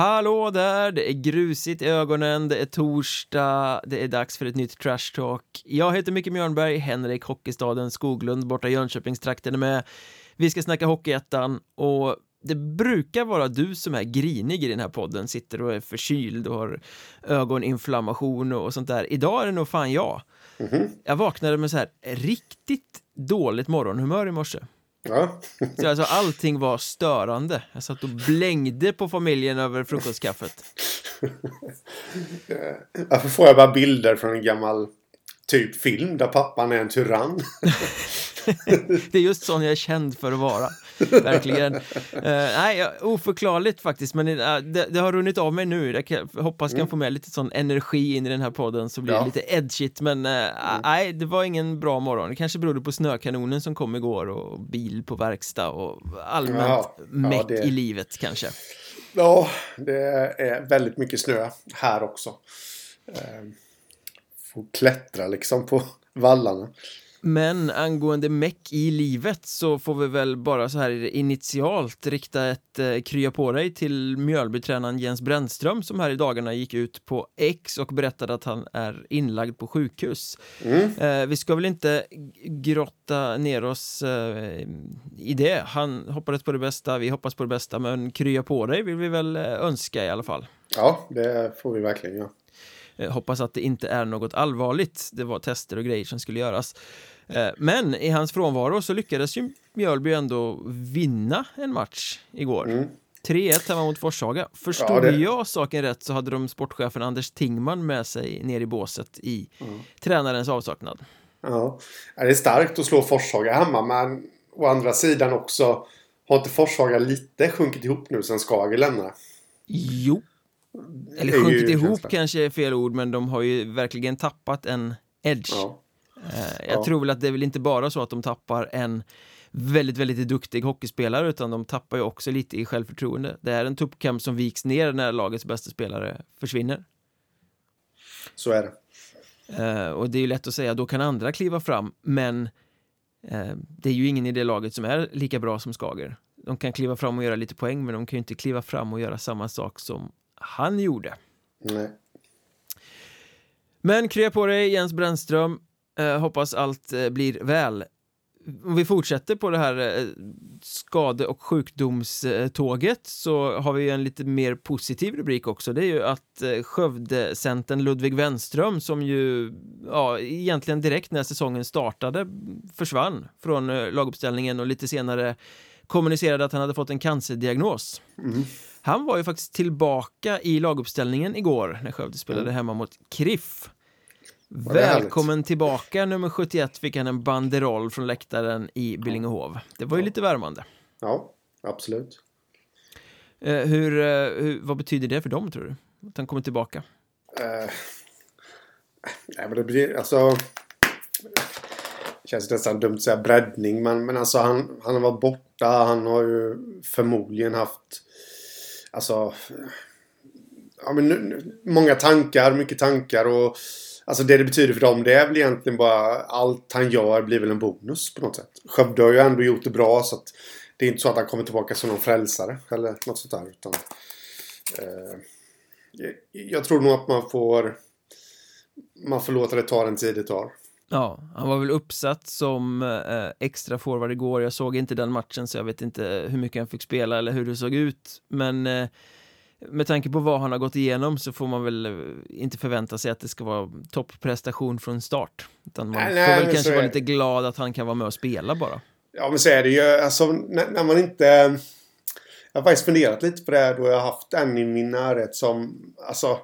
Hallå där, det är grusigt i ögonen, det är torsdag, det är dags för ett nytt Trash Talk. Jag heter Micke Mjörnberg, Henrik Hockeystaden Skoglund borta i Jönköpingstrakten är med. Vi ska snacka Hockeyettan och det brukar vara du som är grinig i den här podden, sitter och är förkyld och har ögoninflammation och sånt där. Idag är det nog fan jag. Mm -hmm. Jag vaknade med så här riktigt dåligt morgonhumör i morse. Ja. så alltså allting var störande. Jag satt och blängde på familjen över frukostkaffet. Varför får jag bara bilder från en gammal typ film där pappan är en tyrann? det är just sån jag är känd för att vara. Verkligen. Uh, nej, oförklarligt faktiskt, men uh, det, det, har runnit av mig nu. Jag kan, hoppas mm. kan få med lite sån energi in i den här podden så blir ja. det lite edgigt, men uh, mm. nej, det var ingen bra morgon. Det kanske berodde på snökanonen som kom igår och bil på verkstad och allmänt ja, meck det... i livet kanske. Ja, det är väldigt mycket snö här också. Får klättra liksom på vallarna. Men angående meck i livet så får vi väl bara så här initialt rikta ett eh, krya på dig till Mjölbytränaren Jens Brännström som här i dagarna gick ut på X och berättade att han är inlagd på sjukhus. Mm. Eh, vi ska väl inte grotta ner oss eh, i det. Han hoppades på det bästa, vi hoppas på det bästa, men krya på dig vill vi väl eh, önska i alla fall. Ja, det får vi verkligen göra. Eh, hoppas att det inte är något allvarligt. Det var tester och grejer som skulle göras. Eh, men i hans frånvaro så lyckades ju Mjölby ändå vinna en match igår. Mm. 3-1 hemma mot Forshaga. Förstod ja, det... jag saken rätt så hade de sportchefen Anders Tingman med sig ner i båset i mm. tränarens avsaknad. Ja, det är starkt att slå Forshaga hemma men å andra sidan också har inte Forshaga lite sjunkit ihop nu sen Skager lämnade? Jo, eller sjunkit ihop kanske är fel ord, men de har ju verkligen tappat en edge. Ja. Uh, jag ja. tror väl att det är väl inte bara så att de tappar en väldigt, väldigt duktig hockeyspelare utan de tappar ju också lite i självförtroende. Det är en tuppkamp som viks ner när lagets bästa spelare försvinner. Så är det. Uh, och det är ju lätt att säga, då kan andra kliva fram, men uh, det är ju ingen i det laget som är lika bra som Skager. De kan kliva fram och göra lite poäng, men de kan ju inte kliva fram och göra samma sak som han gjorde. Nej. Men krya på dig Jens Brännström. Eh, hoppas allt eh, blir väl. Om vi fortsätter på det här eh, skade och sjukdomståget så har vi en lite mer positiv rubrik också. Det är ju att eh, Skövde-centern Ludvig Wenström som ju ja, egentligen direkt när säsongen startade försvann från eh, laguppställningen och lite senare kommunicerade att han hade fått en cancerdiagnos. Mm. Han var ju faktiskt tillbaka i laguppställningen igår när Skövde spelade mm. hemma mot KRIF. Välkommen tillbaka nummer 71 fick han en banderoll från läktaren i Billingehov. Det var ju ja. lite värmande. Ja, absolut. Eh, hur, eh, hur, vad betyder det för dem tror du? Att han kommer tillbaka? Uh, nej, men det blir alltså... Det känns nästan dumt att säga breddning, men, men alltså han, han har varit borta. Han har ju förmodligen haft Alltså... Ja, men, många tankar, mycket tankar och... Alltså det det betyder för dem det är väl egentligen bara allt han gör blir väl en bonus på något sätt. Skövde har ju ändå gjort det bra så att det är inte så att han kommer tillbaka som någon frälsare eller något sånt där. Utan, eh, jag tror nog att man får man får låta det ta den tid det tar. Ja, han var väl uppsatt som eh, extra forward igår. Jag såg inte den matchen så jag vet inte hur mycket han fick spela eller hur det såg ut. Men eh, med tanke på vad han har gått igenom så får man väl eh, inte förvänta sig att det ska vara topprestation från start. Utan man nej, får nej, väl kanske vara lite glad att han kan vara med och spela bara. Ja, men så är det ju. Alltså, när, när man inte... Jag har faktiskt funderat lite på det här då jag har haft en i min närhet som alltså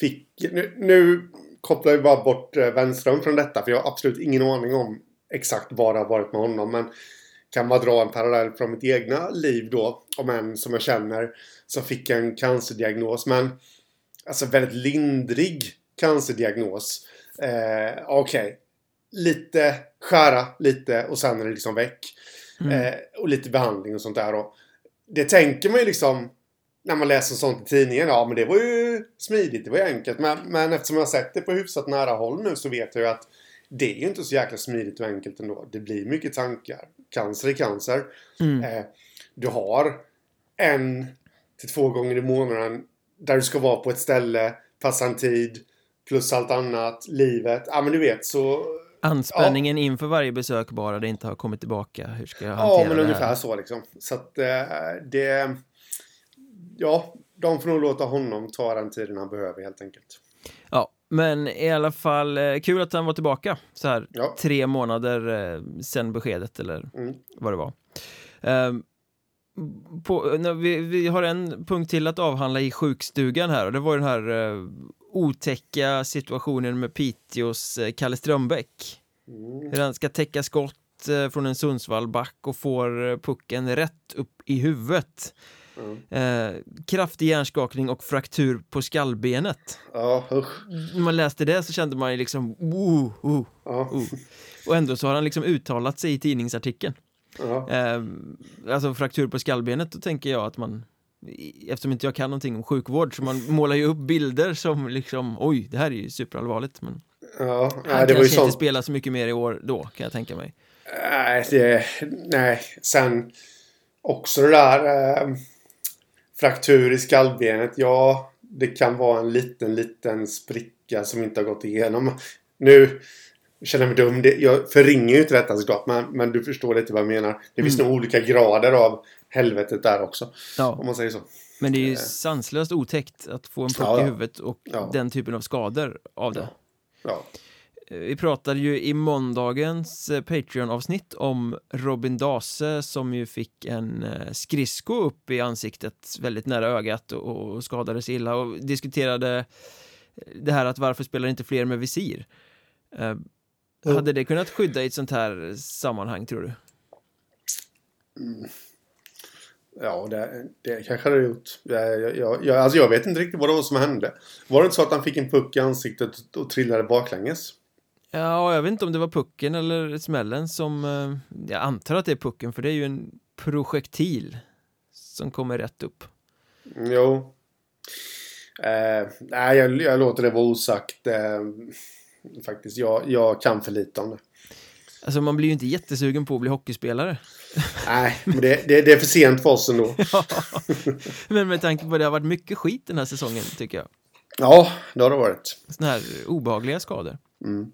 fick... Nu, nu kopplar ju bara bort eh, Wenström från detta. För jag har absolut ingen aning om exakt vad det har varit med honom. Men kan man dra en parallell från mitt egna liv då. Om en som jag känner som fick en cancerdiagnos. Men alltså väldigt lindrig cancerdiagnos. Eh, Okej. Okay. Lite skära lite och sen är det liksom väck. Mm. Eh, och lite behandling och sånt där. Och det tänker man ju liksom när man läser sånt i tidningen, ja men det var ju smidigt, det var ju enkelt. Men, men eftersom jag har sett det på hyfsat nära håll nu så vet jag ju att det är ju inte så jäkla smidigt och enkelt ändå. Det blir mycket tankar. Cancer är cancer. Mm. Eh, du har en till två gånger i månaden. Där du ska vara på ett ställe, passa en tid, plus allt annat, livet. Ja men du vet så... Anspänningen ja. inför varje besök bara det inte har kommit tillbaka. Hur ska jag hantera Ja men det ungefär här? så liksom. Så att eh, det... Ja, de får nog låta honom ta den tiden han behöver helt enkelt. Ja, men i alla fall eh, kul att han var tillbaka så här Ja. tre månader eh, sen beskedet eller Mm. vad det var. Ehm, på, vi, vi har en punkt till att avhandla i sjukstugan här och det var den här eh, otäcka situationen med Piteås eh, Kalle Strömbäck. Mm. Hur han ska täcka skott eh, från en Sundsvallback och får pucken rätt upp i huvudet. Mm. Eh, kraftig hjärnskakning och fraktur på skallbenet. Ja, usch. När man läste det så kände man ju liksom oh, oh, Ja. oh. Och ändå så har han liksom uttalat sig i tidningsartikeln. Ja. Eh, alltså fraktur på skallbenet, då tänker jag att man Eftersom inte jag kan någonting om sjukvård så man målar ju upp bilder som liksom oj, det här är ju superallvarligt men Ja, han nej, det var ju inte sånt. spelar så mycket mer i år då kan jag tänka mig. Nej, det, nej, sen också det där eh, fraktur i skallbenet. Ja, det kan vara en liten, liten spricka som inte har gått igenom. Nu känner jag mig dum. Det, jag förringar ju inte detta såklart, men, men du förstår lite vad jag menar. Det finns Mm. nog olika grader av helvetet där också, om Ja, man säger så. men det är ju Eh. sanslöst otäckt att få en puck Ja, i ja. huvudet och den typen av skador av det. Ja. Vi pratade ju i måndagens eh, Patreon-avsnitt om Robin Dase som ju fick en eh, skridsko upp i ansiktet väldigt nära ögat och skadades illa och diskuterade eh, det här att varför spelar inte fler med visir? Jo. Hade det kunnat skydda i ett sånt här sammanhang tror du? Ja, det, det kanske det har gjort. Jag, jag, jag, alltså jag vet inte riktigt vad det var som hände. Var det inte så att han fick en puck i ansiktet och trillade baklänges? Ja, jag vet inte om det var pucken eller smällen som... eh, Jag antar att det är pucken för det är ju en projektil som kommer rätt upp. Jo. Eh, nej, jag, jag låter det vara osagt. Eh, faktiskt, jag, jag kan för lite om det. Alltså man blir ju inte jättesugen på att bli hockeyspelare. Nej, men det, det, det är för sent för oss ändå. Men med tanke på att det har varit mycket skit den här säsongen tycker jag. Ja, det har det varit. Såna här obehagliga skador. Mm.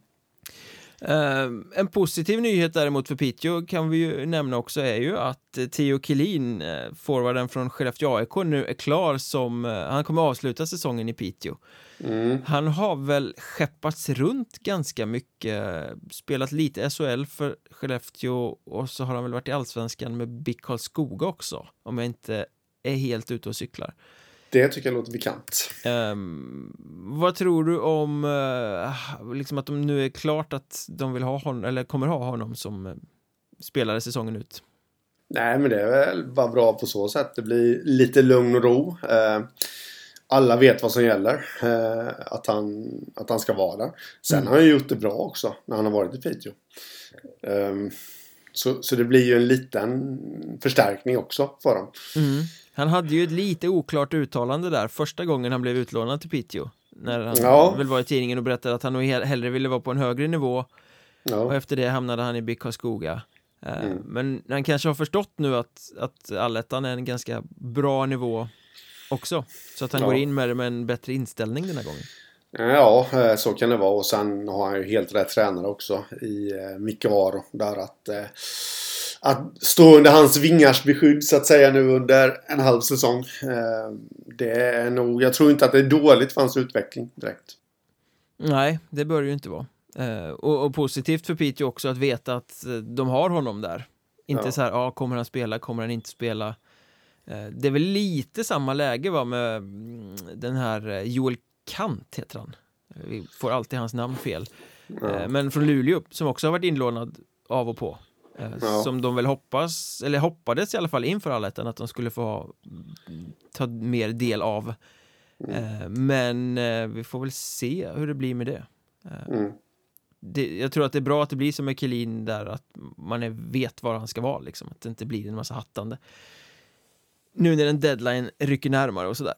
Eh, en positiv nyhet däremot för Piteå kan vi ju nämna också är ju att eh, Theo Kilin, eh, forwarden från Skellefteå AIK, nu är klar som, eh, han kommer avsluta säsongen i Piteå. Mm. Han har väl skeppats runt ganska mycket, spelat lite SHL för Skellefteå och så har han väl varit i Allsvenskan med BIK Karlskoga också, om jag inte är helt ute och cyklar. Det tycker jag låter bekant. Ehm, vad tror du om eh, liksom att de nu är klart att de vill ha honom, eller kommer ha honom som uh, spelare säsongen ut? Nej, men det är väl bara bra på så sätt. Det blir lite lugn och ro. Eh, alla vet vad som gäller. Eh, att, han, att han ska vara där. Sen Mm. har han ju gjort det bra också när han har varit i Piteå. Ehm, så, så det blir ju en liten förstärkning också för dem. Mm. Han hade ju ett lite oklart uttalande där första gången han blev utlånad till Piteå. När han Ja. väl var i tidningen och berättade att han nog he- hellre ville vara på en högre nivå och Ja, efter det hamnade han i BIK Karlskoga. Eh, Mm. Men han kanske har förstått nu att, att allettan är en ganska bra nivå också. Så att han Ja. går in med det med en bättre inställning den här gången. Ja eh, så kan det vara. Och sen har han ju helt rätt tränare också i eh, Micke Aro. Där att, eh, att stå under hans vingars beskydd så att säga nu under en halv säsong. Det är nog, jag tror inte att det är dåligt för hans utveckling direkt. Nej, det bör det ju inte vara. Och, och positivt för Piteå också att veta att de har honom där. Inte Ja. så här, ja, kommer han spela, kommer han inte spela? Det är väl lite samma läge va med mm, den här Joel Kant heter han. Vi får alltid hans namn fel. Ja. Eh, men från Luleå som också har varit inlånad av och på. Eh, Ja. Som de väl hoppas, eller hoppades i alla fall inför allettan att de skulle få mm, ta mer del av. Mm. Eh, men vi får väl se hur det blir med det. Mm. det, jag tror att det är bra att det blir som med Kelin där att man är, vet var han ska vara liksom, att det inte blir en massa hattande. Nu när en deadline rycker närmare och sådär.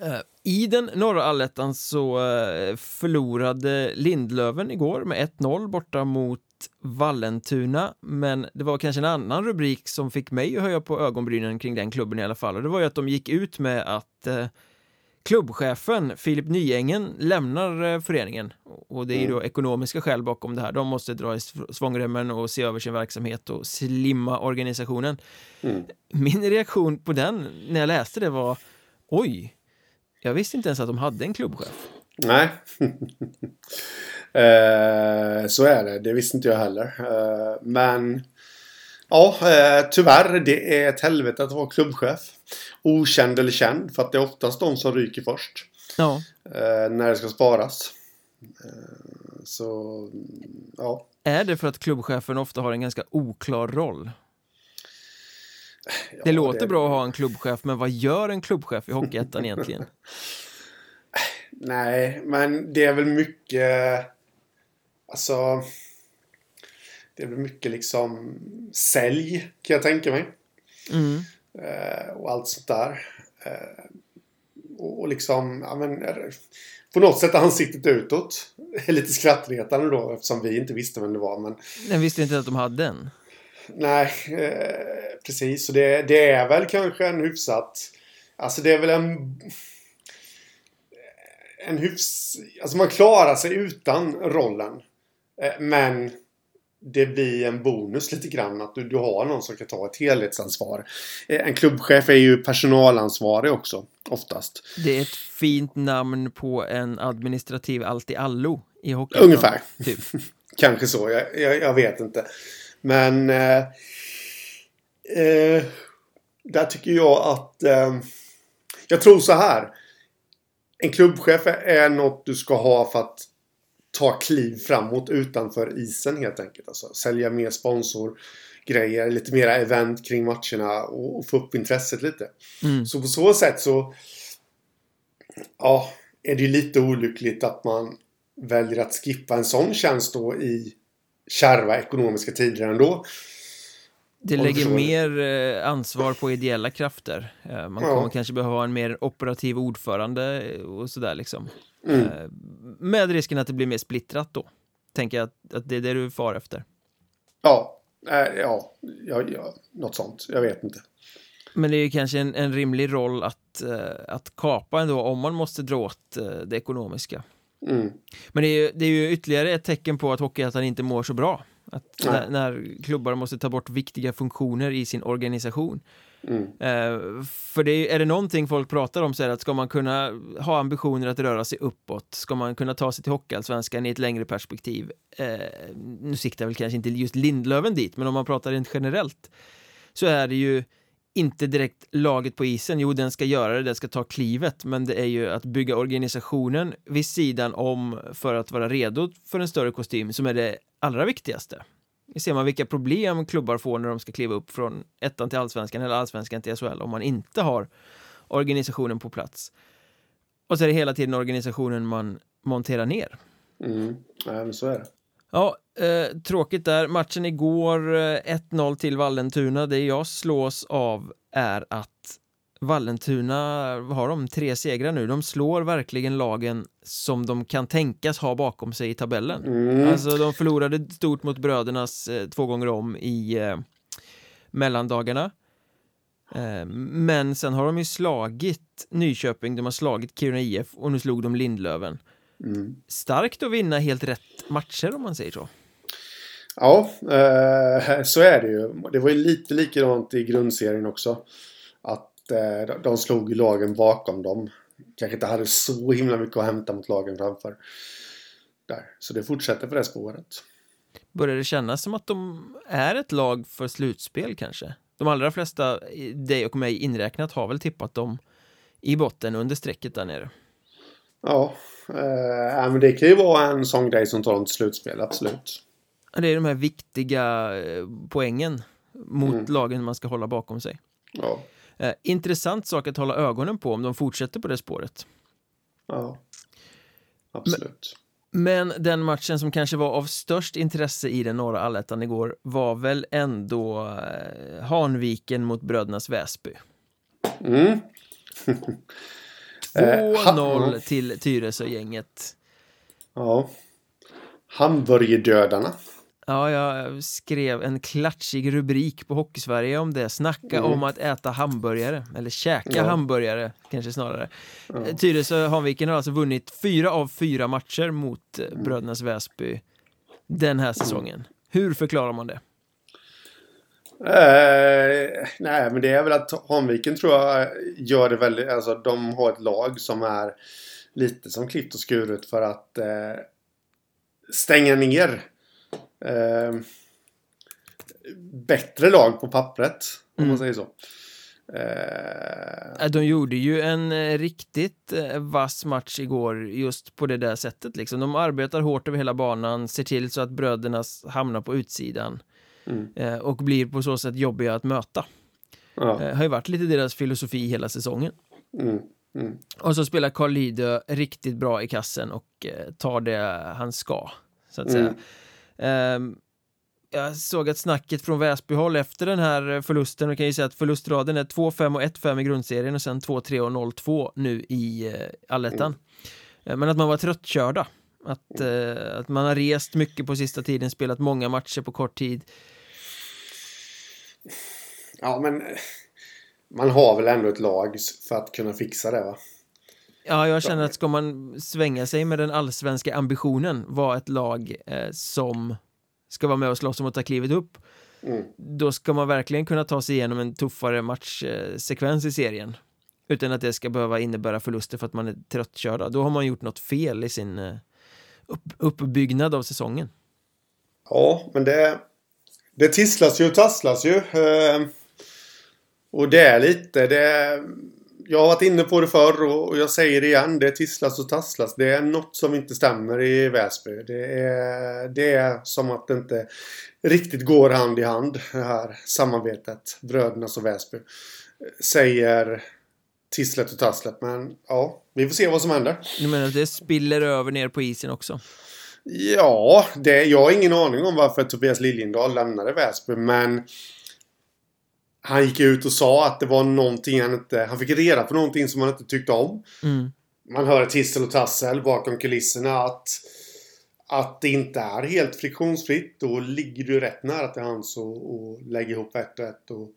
Eh, I den norra allettan så eh, förlorade Lindlöven igår med 1-0 borta mot Vallentuna men det var kanske en annan rubrik som fick mig att höja på ögonbrynen kring den klubben i alla fall och det var ju att de gick ut med att eh, klubbchefen Filip Nyängen lämnar eh, föreningen och det är ju då ekonomiska skäl bakom det här. De måste dra i svångremmen och se över sin verksamhet och slimma organisationen. Mm. Min reaktion på den när jag läste det var oj, jag visste inte ens att de hade en klubbchef. Nej. eh, så är det. Det visste inte jag heller. Eh, men ja, eh, tyvärr. Det är ett helvete att vara klubbchef. Okänd eller känd. För att det är oftast de som ryker först. Ja, Eh, när det ska sparas. Eh, så ja. är det för att klubbchefen ofta har en ganska oklar roll? Ja Det låter bra att ha en klubbchef, men vad gör en klubbchef i Hockeyettan egentligen? Nej, men det är väl mycket... Alltså... Det är väl mycket liksom sälj, kan jag tänka mig. Mm. Eh, och allt sånt där. Eh, och, och liksom, ja men... det- På något sätt ansiktet utåt. Lite skrattretande då, eftersom vi inte visste vem det var. Men Jag visste inte att de hade en. Nej, eh, precis. Och det, det är väl kanske en hyfsat... Alltså det är väl en... En hyfs... Alltså man klarar sig utan rollen. Eh, Men det blir en bonus lite grann att du, du har någon som kan ta ett helhetsansvar. Eh, En klubbchef är ju personalansvarig också, oftast. Det är ett fint namn på en administrativ allt-i-allo i Hockeyettan. Ungefär. Typ. Kanske så, jag, jag, jag vet inte. Men eh, eh, där tycker jag att... Eh, jag tror så här. En klubbchef är något du ska ha för att ta kliv framåt utanför isen helt enkelt. Alltså, sälja mer sponsorgrejer, lite mera event kring matcherna och, och få upp intresset lite. Mm. Så på så sätt så ja, är det ju lite olyckligt att man väljer att skippa en sån tjänst då i kärva ekonomiska tider ändå. Det lägger mer eh, ansvar på ideella krafter. Eh, Man Ja. kommer kanske behöva ha en mer operativ ordförande eh, och sådär liksom. Mm. Med risken att det blir mer splittrat då. Tänker jag att, att det är det du far efter. Ja, ja, ja, ja, något sånt. Jag vet inte. Men det är ju kanske en, en rimlig roll att, att kapa ändå om man måste dra åt det ekonomiska. Mm. Men det är, ju, det är ju ytterligare ett tecken på att Hockeyettan inte mår så bra. Att när, när klubbar måste ta bort viktiga funktioner i sin organisation. Mm. Eh, för det är, är det någonting folk pratar om så är det att ska man kunna ha ambitioner att röra sig uppåt, ska man kunna ta sig till Hockeyallsvenskan i ett längre perspektiv. Eh, nu siktar väl kanske inte just Lindlöven dit, men om man pratar rent generellt så är det ju inte direkt laget på isen, jo den ska göra det, den ska ta klivet, men det är ju att bygga organisationen vid sidan om för att vara redo för en större kostym som är det allra viktigaste. Nu ser man vilka problem klubbar får när de ska kliva upp från ettan till allsvenskan eller allsvenskan till SHL om man inte har organisationen på plats. Och så är det hela tiden organisationen man monterar ner. Mm. Ja, men så är det. Ja, eh, tråkigt där. Matchen igår, eh, 1-0 till Vallentuna. Det jag slås av är att Vallentuna har de tre segrar nu. De slår verkligen lagen som de kan tänkas ha bakom sig i tabellen. Mm. Alltså de förlorade stort mot brödernas eh, två gånger om i eh, mellandagarna. Eh, men sen har de ju slagit Nyköping, de har slagit Kiruna IF och nu slog de Lindlöven. Mm. Starkt att vinna helt rätt matcher om man säger så. Ja, eh, så är det ju. Det var ju lite likadant i grundserien också. Att eh, de- slog lagen bakom dem. Kanske inte hade så himla mycket att hämta mot lagen framför. Där. Så det fortsätter på det spåret. Börjar det kännas som att de är ett lag för slutspel kanske? De allra flesta, dig och mig inräknat, har väl tippat dem i botten under strecket där nere. Ja, eh, men det kan ju vara en sån grej som tar dem till slutspel, absolut. Det är de här viktiga eh, poängen mot Mm. lagen man ska hålla bakom sig. Ja, Eh, intressant sak att hålla ögonen på om de fortsätter på det spåret. ja. Absolut. Men den matchen som kanske var av störst intresse i den norra allettan igår var väl ändå eh, Hanviken mot Brödernas Väsby. Mm. Eh, ha- 2-0 till Tyresö-gänget. Ja. Hamburgerdödarna. Ja, jag skrev en klatschig rubrik på Hockeysverige om det. Snacka Mm. om att äta hamburgare, eller käka Ja. hamburgare kanske snarare. Ja. Ja. Tyresö-Hanviken har alltså vunnit fyra av fyra matcher mot eh, Mm. Brödernas Väsby den här säsongen. Hur förklarar man det? Eh, nej, men det är väl att Hanviken tror jag gör det väldigt... Alltså de har ett lag som är lite som klippt och skuret för att eh, stänga ner eh, bättre lag på pappret. Om Mm. man säger så. Eh, De gjorde ju en eh, riktigt eh, vass match igår just på det där sättet liksom. De arbetar hårt över hela banan, ser till så att bröderna hamnar på utsidan mm, eh, och blir på så sätt jobbiga att möta. ja, Eh, Har ju varit lite deras filosofi hela säsongen. mm, mm. Och så spelar Carl Lidö riktigt bra i kassen och eh, tar det han ska, så att säga. Mm. Ehm, jag såg att snacket från Väsbyhåll efter den här förlusten, och kan ju säga att förlustraden är 2-5 och 1-5 i grundserien och sen 2-3 och 0-2 nu i allettan. Eh, Men att man var tröttkörda. Att, eh, att man har rest mycket på sista tiden, spelat många matcher på kort tid. Ja, men man har väl ändå ett lag för att kunna fixa det va? Ja, jag känner att ska man svänga sig med den allsvenska ambitionen, vara ett lag eh, som ska vara med och slåss om att ta klivet upp, Mm. då ska man verkligen kunna ta sig igenom en tuffare matchsekvens i serien. Utan att det ska behöva innebära förluster för att man är tröttkörda. Då har man gjort något fel i sin eh, upp, uppbyggnad av säsongen. Ja, men det, det tisslas ju och tasslas ju. Ehm, och det är lite, det, jag har varit inne på det förr och och jag säger det igen. Det tisslas och tasslas. Det är något som inte stämmer i Väsby. Det är, det är som att det inte riktigt går hand i hand det här samarbetet. Brödernas och Väsby. Säger tisslet och tasslet. Men ja, vi får se vad som händer. Du menar att det spiller över ner på isen också? Ja, det, jag har ingen aning om varför Tobias Liljendahl lämnade Väsby, men han gick ut och sa att det var någonting han inte... Han fick reda på någonting som han inte tyckte om. Mm. Man hör tissel och tassel bakom kulisserna att, att det inte är helt friktionsfritt. Då ligger du rätt nära till hands och, och lägger ihop ett och ett och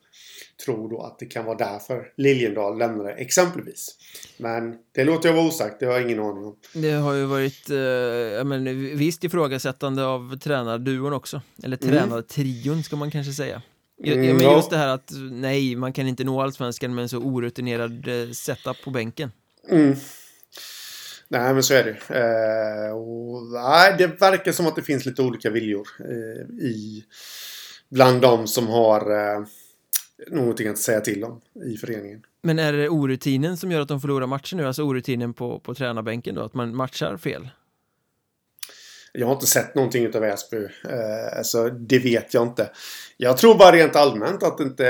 tror då att det kan vara därför Liljendahl lämnade exempelvis. Men det låter jag vara osagt, det har jag ingen aning om. Det har ju varit eh, men, visst ifrågasättande av tränarduon också. Eller Mm. tränartrion ska man kanske säga. Ja, Mm, men just det här att nej, man kan inte nå allsvenskan med en så orutinerad eh, setup på bänken. Mm. Nej, men så är det eh, och, Nej, det verkar som att det finns lite olika viljor eh, i bland de som har eh, någonting att säga till om i föreningen. Men är det orutinen som gör att de förlorar matchen nu? Alltså orutinen på, på tränarbänken då? Att man matchar fel? Jag har inte sett någonting utav Väsby. Eh, alltså, det vet jag inte. Jag tror bara rent allmänt att det inte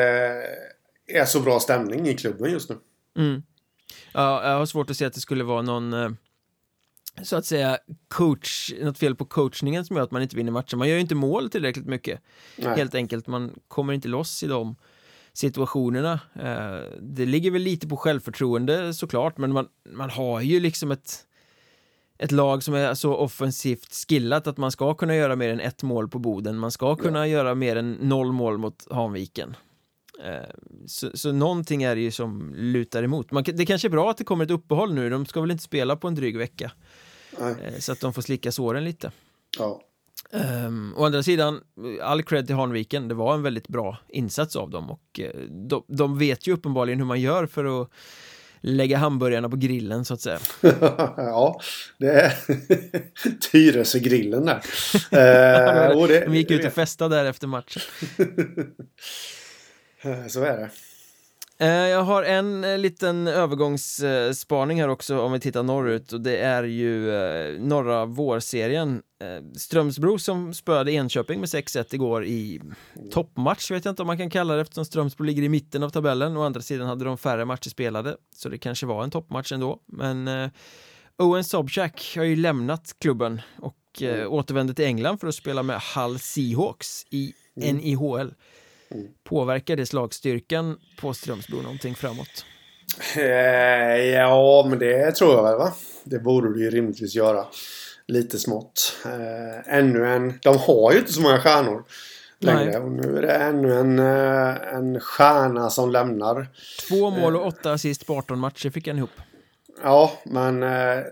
är så bra stämning i klubben just nu. Mm. Ja, jag har svårt att se att det skulle vara någon eh, så att säga coach, något fel på coachningen som gör att man inte vinner matchen. Man gör ju inte mål tillräckligt mycket. Nej. Helt enkelt, man kommer inte loss i de situationerna. Eh, Det ligger väl lite på självförtroende såklart, men man, man har ju liksom ett ett lag som är så offensivt skillat att man ska kunna göra mer än ett mål på Boden. Man ska kunna göra mer än noll mål mot Hanviken. Eh, Så, så någonting är det ju som lutar emot. Man, det kanske är bra att det kommer ett uppehåll nu. De ska väl inte spela på en dryg vecka. Nej. Eh, Så att de får slicka såren lite. Ja. Um, å andra sidan, all cred till Hanviken, det var en väldigt bra insats av dem och eh, de, de vet ju uppenbarligen hur man gör för att lägga hamburgarna på grillen så att säga. ja, det är Tyresögrillen där. Eh, det, De gick ut och festade där efter matchen. Så är det. Eh, Jag har en eh, liten övergångsspaning här också om vi tittar norrut och det är ju eh, norra vårserien. Strömsbro som spöade Enköping med 6-1 igår i toppmatch vet jag inte om man kan kalla det eftersom Strömsbro ligger i mitten av tabellen. Å andra sidan hade de färre matcher spelade så det kanske var en toppmatch ändå. Men Owen Sobchak har ju lämnat klubben och eh, återvänder till England för att spela med Hull Seahawks i NIHL. Påverkar det slagstyrkan på Strömsbro någonting framåt? Eh, ja, men det tror jag väl va? Det borde det ju rimligtvis göra. lite smått. Eh, ännu en... De har ju inte så många stjärnor längre. Och nu är det ännu en, eh, en stjärna som lämnar. Två mål och åtta assist på 18 matcher fick han ihop. Ja, men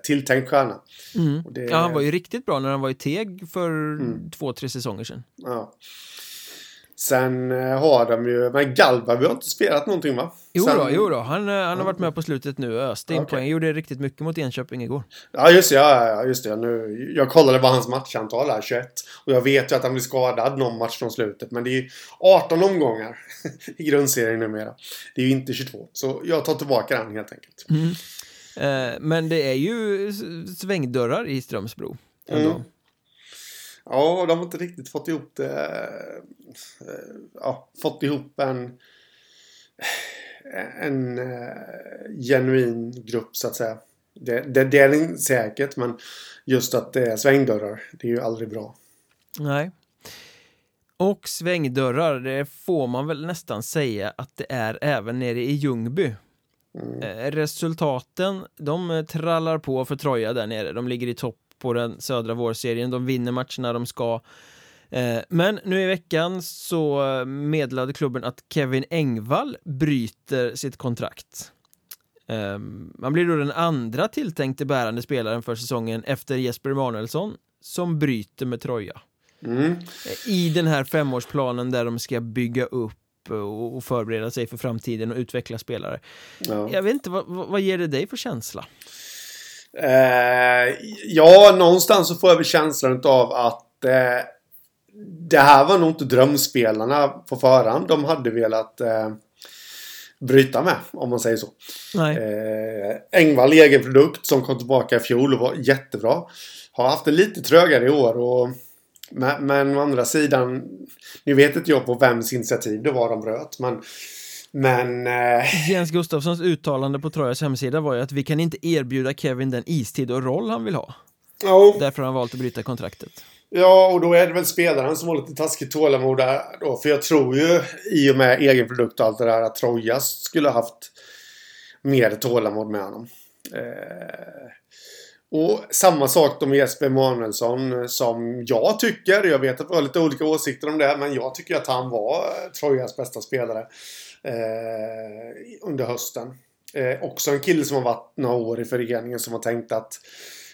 tilltänkt stjärna. Mm. Det, Ja, han var ju riktigt bra när han var i Teg för två, tre säsonger sedan. ja. Sen eh, har de ju... Men Galva vi har inte spelat någonting va? Jo Sen, då, jo då. Han, eh, han har varit med på slutet nu och öste in Okej. poäng. Gjorde riktigt mycket mot Enköping igår. Ja, just det. Ja, just det. Nu, jag kollade bara hans matchantal här, 21. Och jag vet ju att han blir skadad någon match från slutet. Men det är ju 18 omgångar i grundserien numera. Det är ju inte 22. Så jag tar tillbaka den helt enkelt. Eh, men det är ju svängdörrar i Strömsbro. Ändå. Mm. Ja, de har inte riktigt fått ihop det. eh, Ja, fått ihop en... En eh, genuin grupp så att säga. Det, det, det är det säkert men just att det är svängdörrar, det är ju aldrig bra. Nej. Och svängdörrar, det får man väl nästan säga att det är även nere i Ljungby. Eh, Resultaten, de trallar på för Troja där nere. De ligger i topp på den södra vårserien. De vinner matcherna de ska. Eh, Men nu i veckan så meddelade klubben att Kevin Engvall bryter sitt kontrakt. Ehm, Man blir då den andra tilltänkte bärande spelaren för säsongen efter Jesper Emanuelsson som bryter med Troja. Mm. I den här femårsplanen där de ska bygga upp och förbereda sig för framtiden och utveckla spelare. Ja. Jag vet inte, vad vad ger det dig för känsla? Eh, ja, någonstans så får jag väl känslan av att eh, det här var nog inte drömspelarna på förhand de hade velat eh, bryta med, om man säger så. Nej. Eh, Engvall egen produkt som kom tillbaka i fjol och var jättebra. Har haft det lite trögare i år och men, men å andra sidan, nu vet inte jag på vems initiativ det var de bröt, men men eh, Jens Gustafssons uttalande på Trojas hemsida var ju att vi kan inte erbjuda Kevin den istid och roll han vill ha. ja, Därför har han valt att bryta kontraktet. Ja, och då är det väl spelaren som har lite taskigt tålamod där då. För jag tror ju i och med egen produkt och allt det där att Trojas skulle ha haft mer tålamod med honom. Eh, och samma sak då med Jesper Emanuelsson som jag tycker, jag vet att vi har lite olika åsikter om det, men jag tycker att han var eh, Trojas bästa spelare eh, under hösten. Eh, också en kille som har varit några år i föreningen som har tänkt att,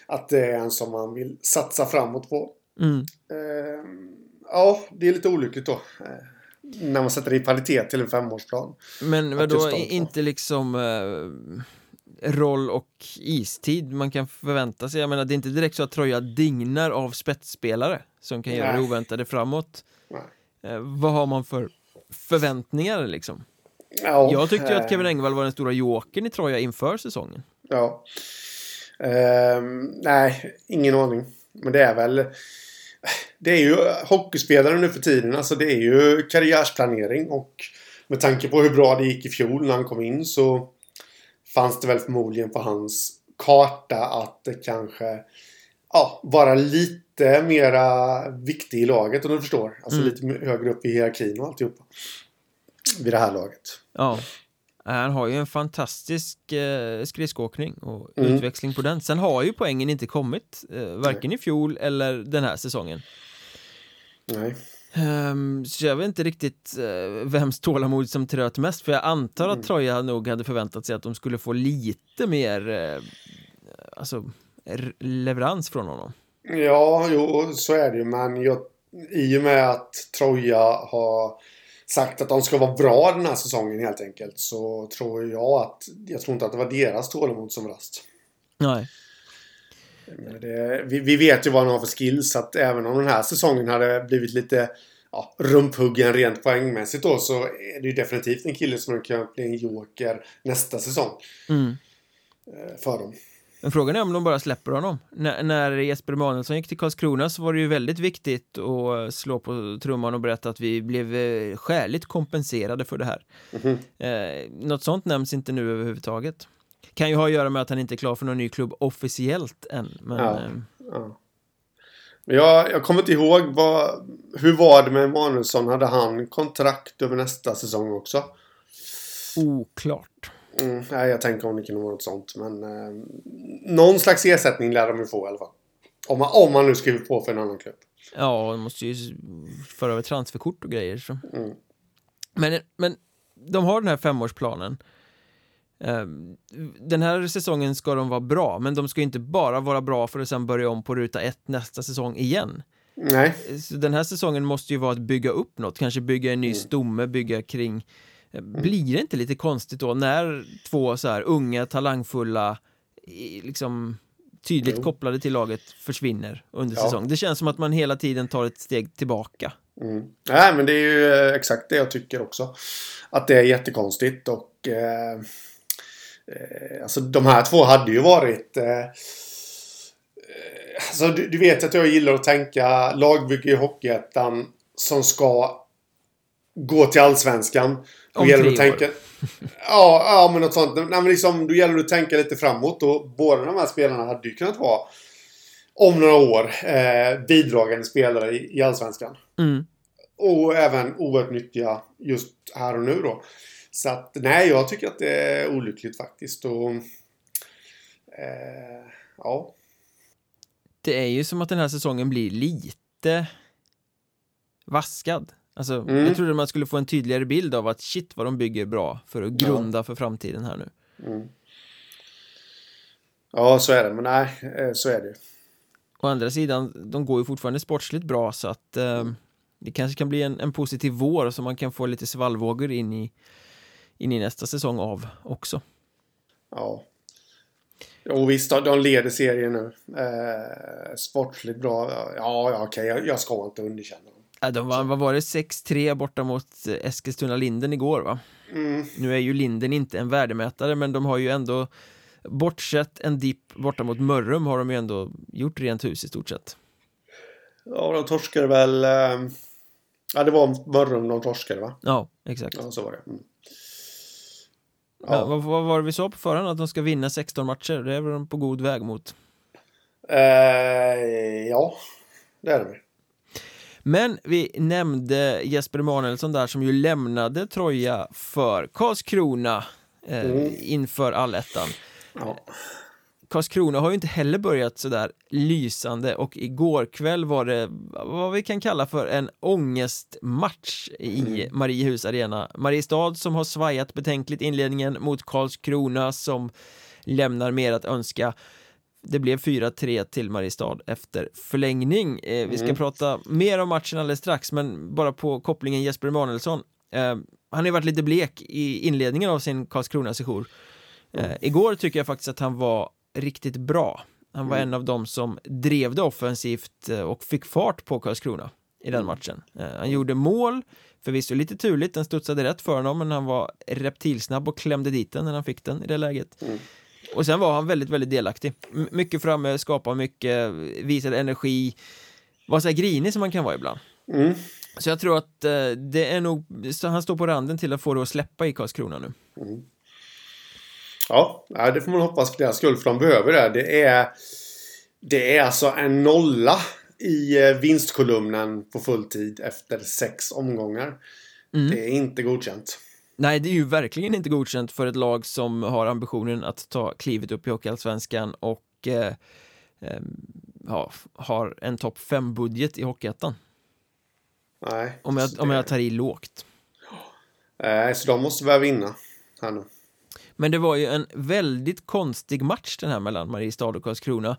att det är en som man vill satsa framåt på. Mm. Eh, ja, det är lite olyckligt då. Eh, när man sätter i kvalitet till en femårsplan. Men vadå, inte liksom eh, roll och istid man kan förvänta sig? Jag menar, det är inte direkt så att Troja dignar av spetsspelare som kan göra det Nej. oväntade framåt. Nej. Eh, vad har man för förväntningar liksom? Ja, Jag tyckte ju att eh, Kevin Engvall var den stora jokern i Troja inför säsongen. Ja. Ehm, nej, ingen aning. Men det är väl... Det är ju hockeyspelare nu för tiden. Alltså det är ju karriärsplanering och med tanke på hur bra det gick i fjol när han kom in så fanns det väl förmodligen på hans karta att det kanske ja, vara lite mera viktig i laget om du förstår. Alltså Mm. lite högre upp i hierarkin och alltihopa. Vid det här laget. Ja. Han har ju en fantastisk eh, skridskoåkning och Mm. utväxling på den. Sen har ju poängen inte kommit, eh, varken i fjol eller den här säsongen. Nej. Ehm, så jag vet inte riktigt uh, vems tålamod som tröt mest, för jag antar att Mm. Troja nog hade förväntat sig att de skulle få lite mer eh, alltså, leverans från honom. Ja, jo, så är det ju. Men jag, i och med att Troja har sagt att de ska vara bra den här säsongen helt enkelt så tror jag att jag tror inte att det var deras tålamod som brast. Nej. Det, vi, vi vet ju vad han har för skills så att även om den här säsongen hade blivit lite ja, rumphuggen rent poängmässigt då så är det ju definitivt en kille som kan bli en joker nästa säsong Mm. eh, för dem. Men frågan är om de bara släpper honom. N- när Jesper Emanuelsson gick till Karlskrona så var det ju väldigt viktigt att slå på trumman och berätta att vi blev eh, skäligt kompenserade för det här. Mhm. Eh, något sånt nämns inte nu överhuvudtaget. Kan ju ha att göra med att han inte är klar för någon ny klubb officiellt än. Men Ja. eh, Ja. Jag, jag kommer inte ihåg vad, hur var det med Emanuelsson? Hade han kontrakt över nästa säsong också? oklart. Mm, nej, jag tänker om det kunde vara något sånt. Men eh, någon slags ersättning lär de ju få i alla fall. Om man, om man nu skriver på för en annan klubb. Ja, de måste ju föra över transferkort och grejer. Så. Mm. Men, men de har den här femårsplanen. Ehm, Den här säsongen ska de vara bra, men de ska inte bara vara bra för att sen börja om på ruta ett nästa säsong igen. Nej. Så den här säsongen måste ju vara att bygga upp något, kanske bygga en ny stomme, bygga kring Blir det inte lite konstigt då när två så här unga, talangfulla, liksom tydligt Jo. kopplade till laget försvinner under Ja. säsong? Det känns som att man hela tiden tar ett steg tillbaka. Mm. Nej, men det är ju eh, exakt det jag tycker också. Att det är jättekonstigt och... Eh, eh, alltså de här två hade ju varit... Eh, eh, alltså du, du vet att jag gillar att tänka lagbygge i Hockeyettan som ska gå till Allsvenskan. Då Om gäller tre att tänka... Ja, ja, men något sånt. Nej, men liksom, då gäller det att tänka lite framåt och båda de här spelarna hade ju kunnat vara om några år eh, bidragande spelare i, i Allsvenskan. Mm. Och även oerhört nyttiga just här och nu då. Så att nej, jag tycker att det är olyckligt faktiskt. Och, eh, ja. Det är ju som att den här säsongen blir lite vaskad. Alltså, Mm. jag trodde man skulle få en tydligare bild av att shit vad de bygger bra för att grunda för framtiden här nu. Mm. Ja, så är det. Men nej, eh, så är det. Å andra sidan, de går ju fortfarande sportsligt bra så att eh, det kanske kan bli en, en positiv vår så man kan få lite svallvågor in i, in i nästa säsong av också. Ja. Jo visst, de- de leder serien nu. Eh, sportsligt bra. Ja, ja okej. Jag, jag ska inte underkänna dem. Äh, de vann, vad var det, 6-3 borta mot eh, Eskilstuna Linden igår va? Mm. Nu är ju Linden inte en värdemätare men de har ju ändå Bortsett en dipp borta mot Mörrum har de ju ändå gjort rent hus i stort sett. Ja, de torskade väl... Eh, ja, det var Mörrum de torskade va? Ja, exakt. Ja, så var det. Mm. Ja. vad, vad var det vi sa på förhand? Att de ska vinna 16 matcher? Det är väl de på god väg mot. Eh, ja, det är det väl. Men vi nämnde Jesper Emanuelsson där som ju lämnade Troja för Karlskrona eh, Mm. inför allettan. Ja. Karlskrona har ju inte heller börjat sådär lysande och igår kväll var det vad vi kan kalla för en ångestmatch i Mariehus arena. Mariestad som har svajat betänkligt inledningen mot Karlskrona som lämnar mer att önska. Det blev 4-3 till Mariestad efter förlängning. Eh, vi ska Mm. prata mer om matchen alldeles strax, men bara på kopplingen Jesper Emanuelsson. Eh, han har ju varit lite blek i inledningen av sin Karlskrona-sejour. Eh, igår tycker jag faktiskt att han var riktigt bra. Han var en av dem som drev det offensivt eh, och fick fart på Karlskrona i den matchen. Eh, han gjorde mål, förvisso lite turligt, den studsade rätt för honom, men han var reptilsnabb och klämde dit den när han fick den i det läget. Mm. Och sen var han väldigt, väldigt delaktig. M- mycket framme, skapade mycket, visade energi, var så här grinig som man kan vara ibland. Mm. Så jag tror att eh, det är nog, så han står på randen till att få det att släppa i Karlskrona nu. Ja, nej, det får man hoppas för deras skull för de behöver det. Det är, det är alltså en nolla i eh, vinstkolumnen på fulltid efter sex omgångar. Mm. Det är inte godkänt. Nej, det är ju verkligen inte godkänt för ett lag som har ambitionen att ta klivet upp i Hockeyallsvenskan och eh, eh, ja, har en topp 5-budget i Hockeyettan. Nej, Om jag, om jag tar i lågt. Nej, så de måste börja vinna här nu. Men det var ju en väldigt konstig match den här mellan Mariestad och Karlskrona.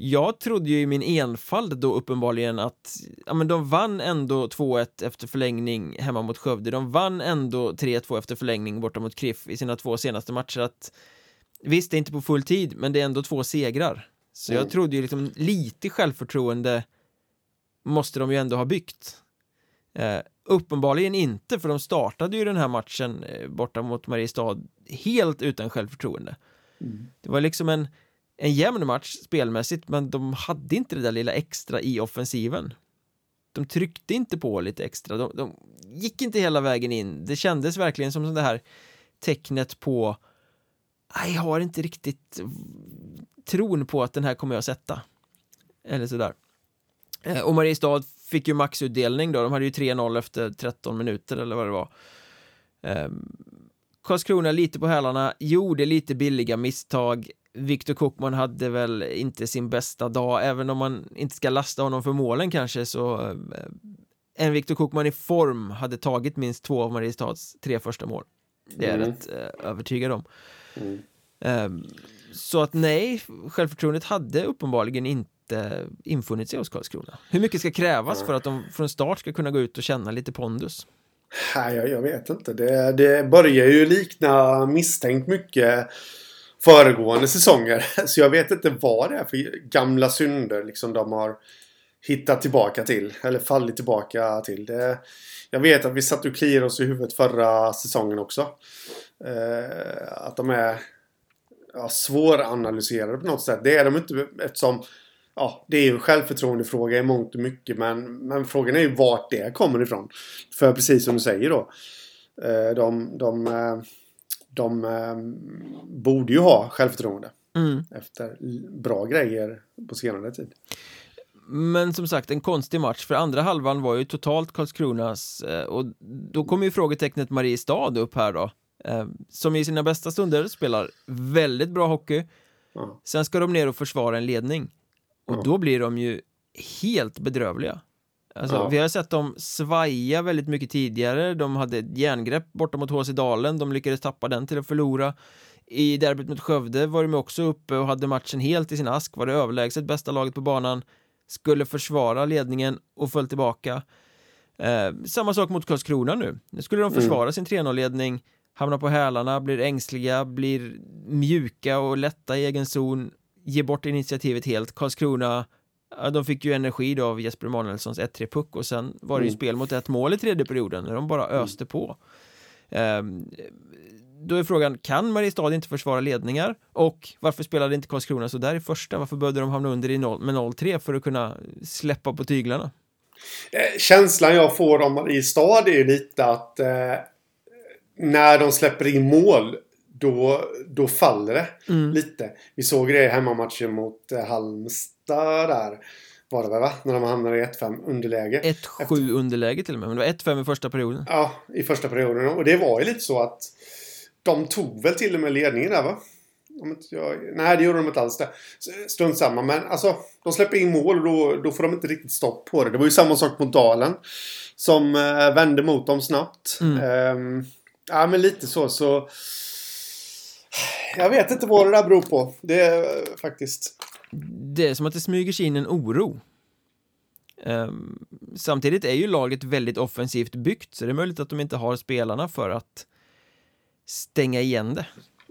Jag trodde ju i min enfald då uppenbarligen att ja, men de vann ändå 2-1 efter förlängning hemma mot Skövde. De vann ändå 3-2 efter förlängning borta mot Kriff i sina två senaste matcher. Att, visst, det är inte på full tid, men det är ändå två segrar. Så jag Mm. trodde ju liksom lite självförtroende måste de ju ändå ha byggt. Eh, uppenbarligen inte, för de startade ju den här matchen eh, borta mot Mariestad helt utan självförtroende. Det var liksom en, en jämn match spelmässigt, men de hade inte det där lilla extra i offensiven. De tryckte inte på lite extra, de, de gick inte hela vägen in. Det kändes verkligen som det här tecknet på "Nej, jag har inte riktigt tron på att den här kommer jag sätta. Eller sådär. Eh, och Mariestad fick ju maxutdelning då, de hade ju 3-0 efter 13 minuter eller vad det var. Ehm, Karlskrona lite på hälarna, gjorde lite billiga misstag, Viktor Kokman hade väl inte sin bästa dag, även om man inte ska lasta honom för målen kanske så eh, en Viktor Kokman i form hade tagit minst två av Mariestads tre första mål. Det är jag Mm. rätt eh, övertygad om. Mm. Ehm, så att nej, självförtroendet hade uppenbarligen inte infunnit sig hos Karlskrona. Hur mycket ska krävas för att de från start ska kunna gå ut och känna lite pondus? Nej, jag, jag vet inte. Det, det börjar ju likna misstänkt mycket föregående säsonger. Så jag vet inte vad det är för gamla synder liksom de har hittat tillbaka till. Eller fallit tillbaka till. Det, jag vet att vi satt och kliade oss i huvudet förra säsongen också. Eh, att de är ja, svåranalyserade på något sätt. Det är de inte eftersom ja, det är ju en självförtroendefråga i mångt och mycket. Men, men frågan är ju vart det kommer ifrån. För precis som du säger då. eh, De, de, eh, de eh, borde ju ha självförtroende. Mm. Efter bra grejer på senare tid. Men som sagt, en konstig match, för andra halvan var ju totalt Karlskronas eh, och då kommer ju frågetecknet Mariestad upp här då. eh, Som i sina bästa stunder spelar väldigt bra hockey. Ja. Sen ska de ner och försvara en ledning. Och Ja. då blir de ju helt bedrövliga. Alltså, Ja. Vi har sett dem svaja väldigt mycket tidigare. De hade ett järngrepp borta mot HC Dalen. De lyckades tappa den till att förlora. I derbyt mot Skövde var de också uppe och hade matchen helt i sin ask. Var det överlägset bästa laget på banan. Skulle försvara ledningen och föll tillbaka. Eh, samma sak mot Karlskrona nu. Nu skulle de försvara sin 3-0-ledning, hamna på hälarna, blir ängsliga, blir mjuka och lätta i egen zon, ger bort initiativet helt. Karlskrona, ja, de fick ju energi då av Jesper Emanuelssons 1-3 puck och sen var det ju Mm. spel mot ett mål i tredje perioden när de bara öste på. Ehm, då är frågan, kan Mariestad inte försvara ledningar? Och varför spelade inte Karlskrona så där i första? Varför behövde de hamna under i noll, med 0-3 för att kunna släppa på tyglarna? Eh, Känslan jag får om Mariestad är ju lite att eh, när de släpper in mål då, då faller det Mm. lite. Vi såg det i hemmamatchen mot eh, Halmstad där. Var det väl va? När de hamnade i 1-5 underläge. 1-7 underläge till och med, men det var 1-5 i första perioden. Ja, i första perioden. Och det var ju lite så att de tog väl till och med ledningen där va? Jag... Nej, det gjorde de inte alls det. Strunt samma. Men alltså, de släpper in mål och då, då får de inte riktigt stopp på det. Det var ju samma sak mot Dalen. Som eh, vände mot dem snabbt. Mm. Ehm, ja, men lite så. så jag vet inte vad det där beror på. Det är eh, faktiskt... Det är som att det smyger sig in en oro. Um, samtidigt är ju laget väldigt offensivt byggt, så det är möjligt att de inte har spelarna för att stänga igen det.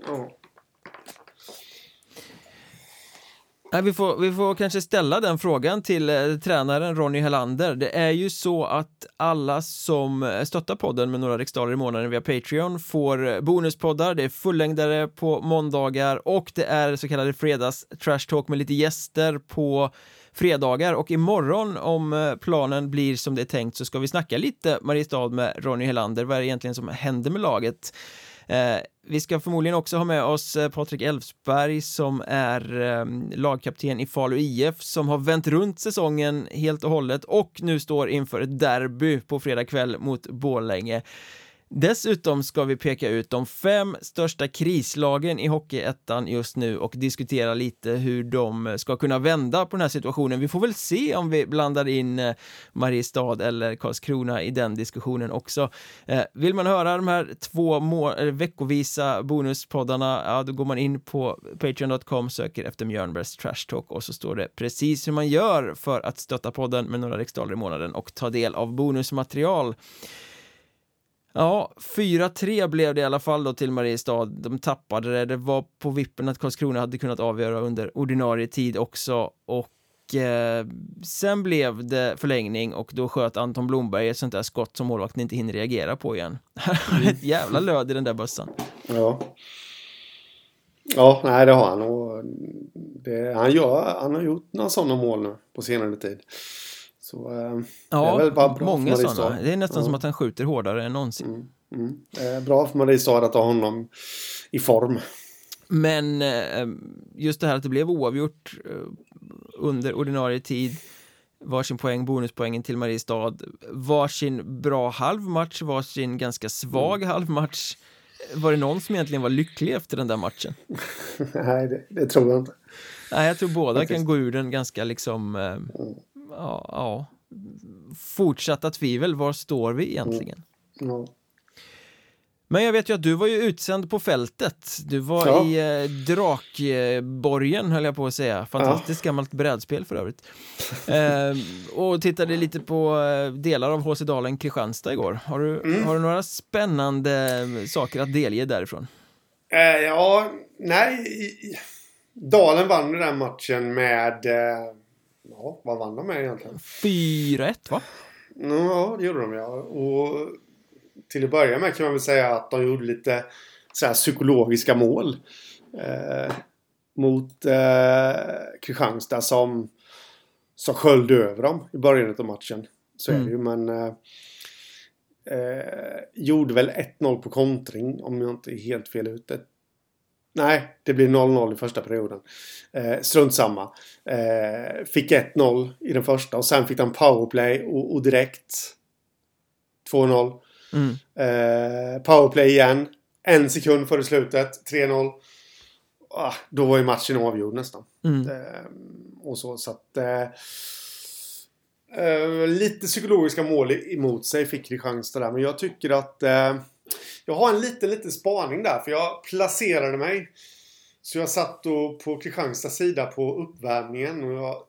Ja. Nej, vi, får, vi får kanske ställa den frågan till eh, tränaren Ronny Hellander. Det är ju så att alla som eh, stöttar podden med några riksdaler i månaden via Patreon får eh, bonuspoddar, det är fullängdare på måndagar och det är så kallade fredags trash talk med lite gäster på fredagar och imorgon om eh, planen blir som det är tänkt så ska vi snacka lite Mariestad med Ronny Hellander. Vad är det egentligen som händer med laget? Eh, vi ska förmodligen också ha med oss eh, Patrik Elfsberg som är eh, lagkapten i Falu IF som har vänt runt säsongen helt och hållet och nu står inför ett derby på fredag kväll mot Borlänge. Dessutom ska vi peka ut de fem största krislagen i Hockeyettan just nu och diskutera lite hur de ska kunna vända på den här situationen. Vi får väl se om vi blandar in eh, Mariestad eller Karlskrona i den diskussionen också. Eh, vill man höra de här två eh, veckovisa bonuspoddarna, ja då går man in på patreon.com, söker efter Mjörnbergs Trash Talk och så står det precis hur man gör för att stötta podden med några riksdaler i månaden och ta del av bonusmaterial. Ja, 4-3 blev det i alla fall då till Mariestad. De tappade det. Det var på vippen att Karlskrona hade kunnat avgöra under ordinarie tid också och eh, sen blev det förlängning och då sköt Anton Blomberg ett sånt där skott som målvakten inte hinner reagera på igen. ett jävla löd i den där bössan. Ja. Ja, nej det har han. Och det, han, gör, han har gjort några sådana mål nu på senare tid. Så eh, det Ja, är väl bara bra många för sådana. Det är nästan Ja. som att han skjuter hårdare än någonsin. Mm, mm. Är bra för Mariestad att ha honom i form. Men eh, just det här att det blev oavgjort eh, under ordinarie tid varsin poäng, bonuspoängen till Mariestad varsin bra halvmatch, varsin ganska svag halvmatch var det någon som egentligen var lycklig efter den där matchen? Nej, det, det, tror jag inte. Nej, jag tror båda Faktiskt. kan gå ur den ganska liksom, eh, mm. Ja, ja, fortsatta tvivel, var står vi egentligen? Mm. Ja. Men jag vet ju att du var ju utsänd på fältet. Du var ja. i eh, Drakborgen höll jag på att säga. Fantastiskt ja. gammalt brädspel för övrigt. eh, och tittade lite på eh, delar av HC Dalen Kristianstad igår. Har du, mm. har du några spännande saker att delge därifrån? Eh, ja, nej. Dalen vann den matchen med... Eh, ja, vad vann de med egentligen? 4-1 va? Ja, det gjorde de ja. Och till att börja med kan man väl säga att de gjorde lite så psykologiska mål. Eh, mot eh, Kristianstad som, som sköljde över dem i början av matchen. Så mm. är det ju men eh, eh, gjorde väl 1-0 på kontring om jag inte är helt fel ute. Nej, det blir 0-0 i första perioden. Eh, strunt samma. Eh, fick 1-0 i den första och sen fick de powerplay och, och direkt 2-0. Mm. Eh, powerplay igen. En sekund före slutet. 3-0. Ah, då var ju matchen avgjord nästan. Mm. Eh, och så, så att... Eh, eh lite psykologiska mål emot sig fick Kristianstad där. Men jag tycker att... Eh, jag har en liten, liten spaning där. För jag placerade mig. Så jag satt då på Kristianstads sida på uppvärmningen. Och jag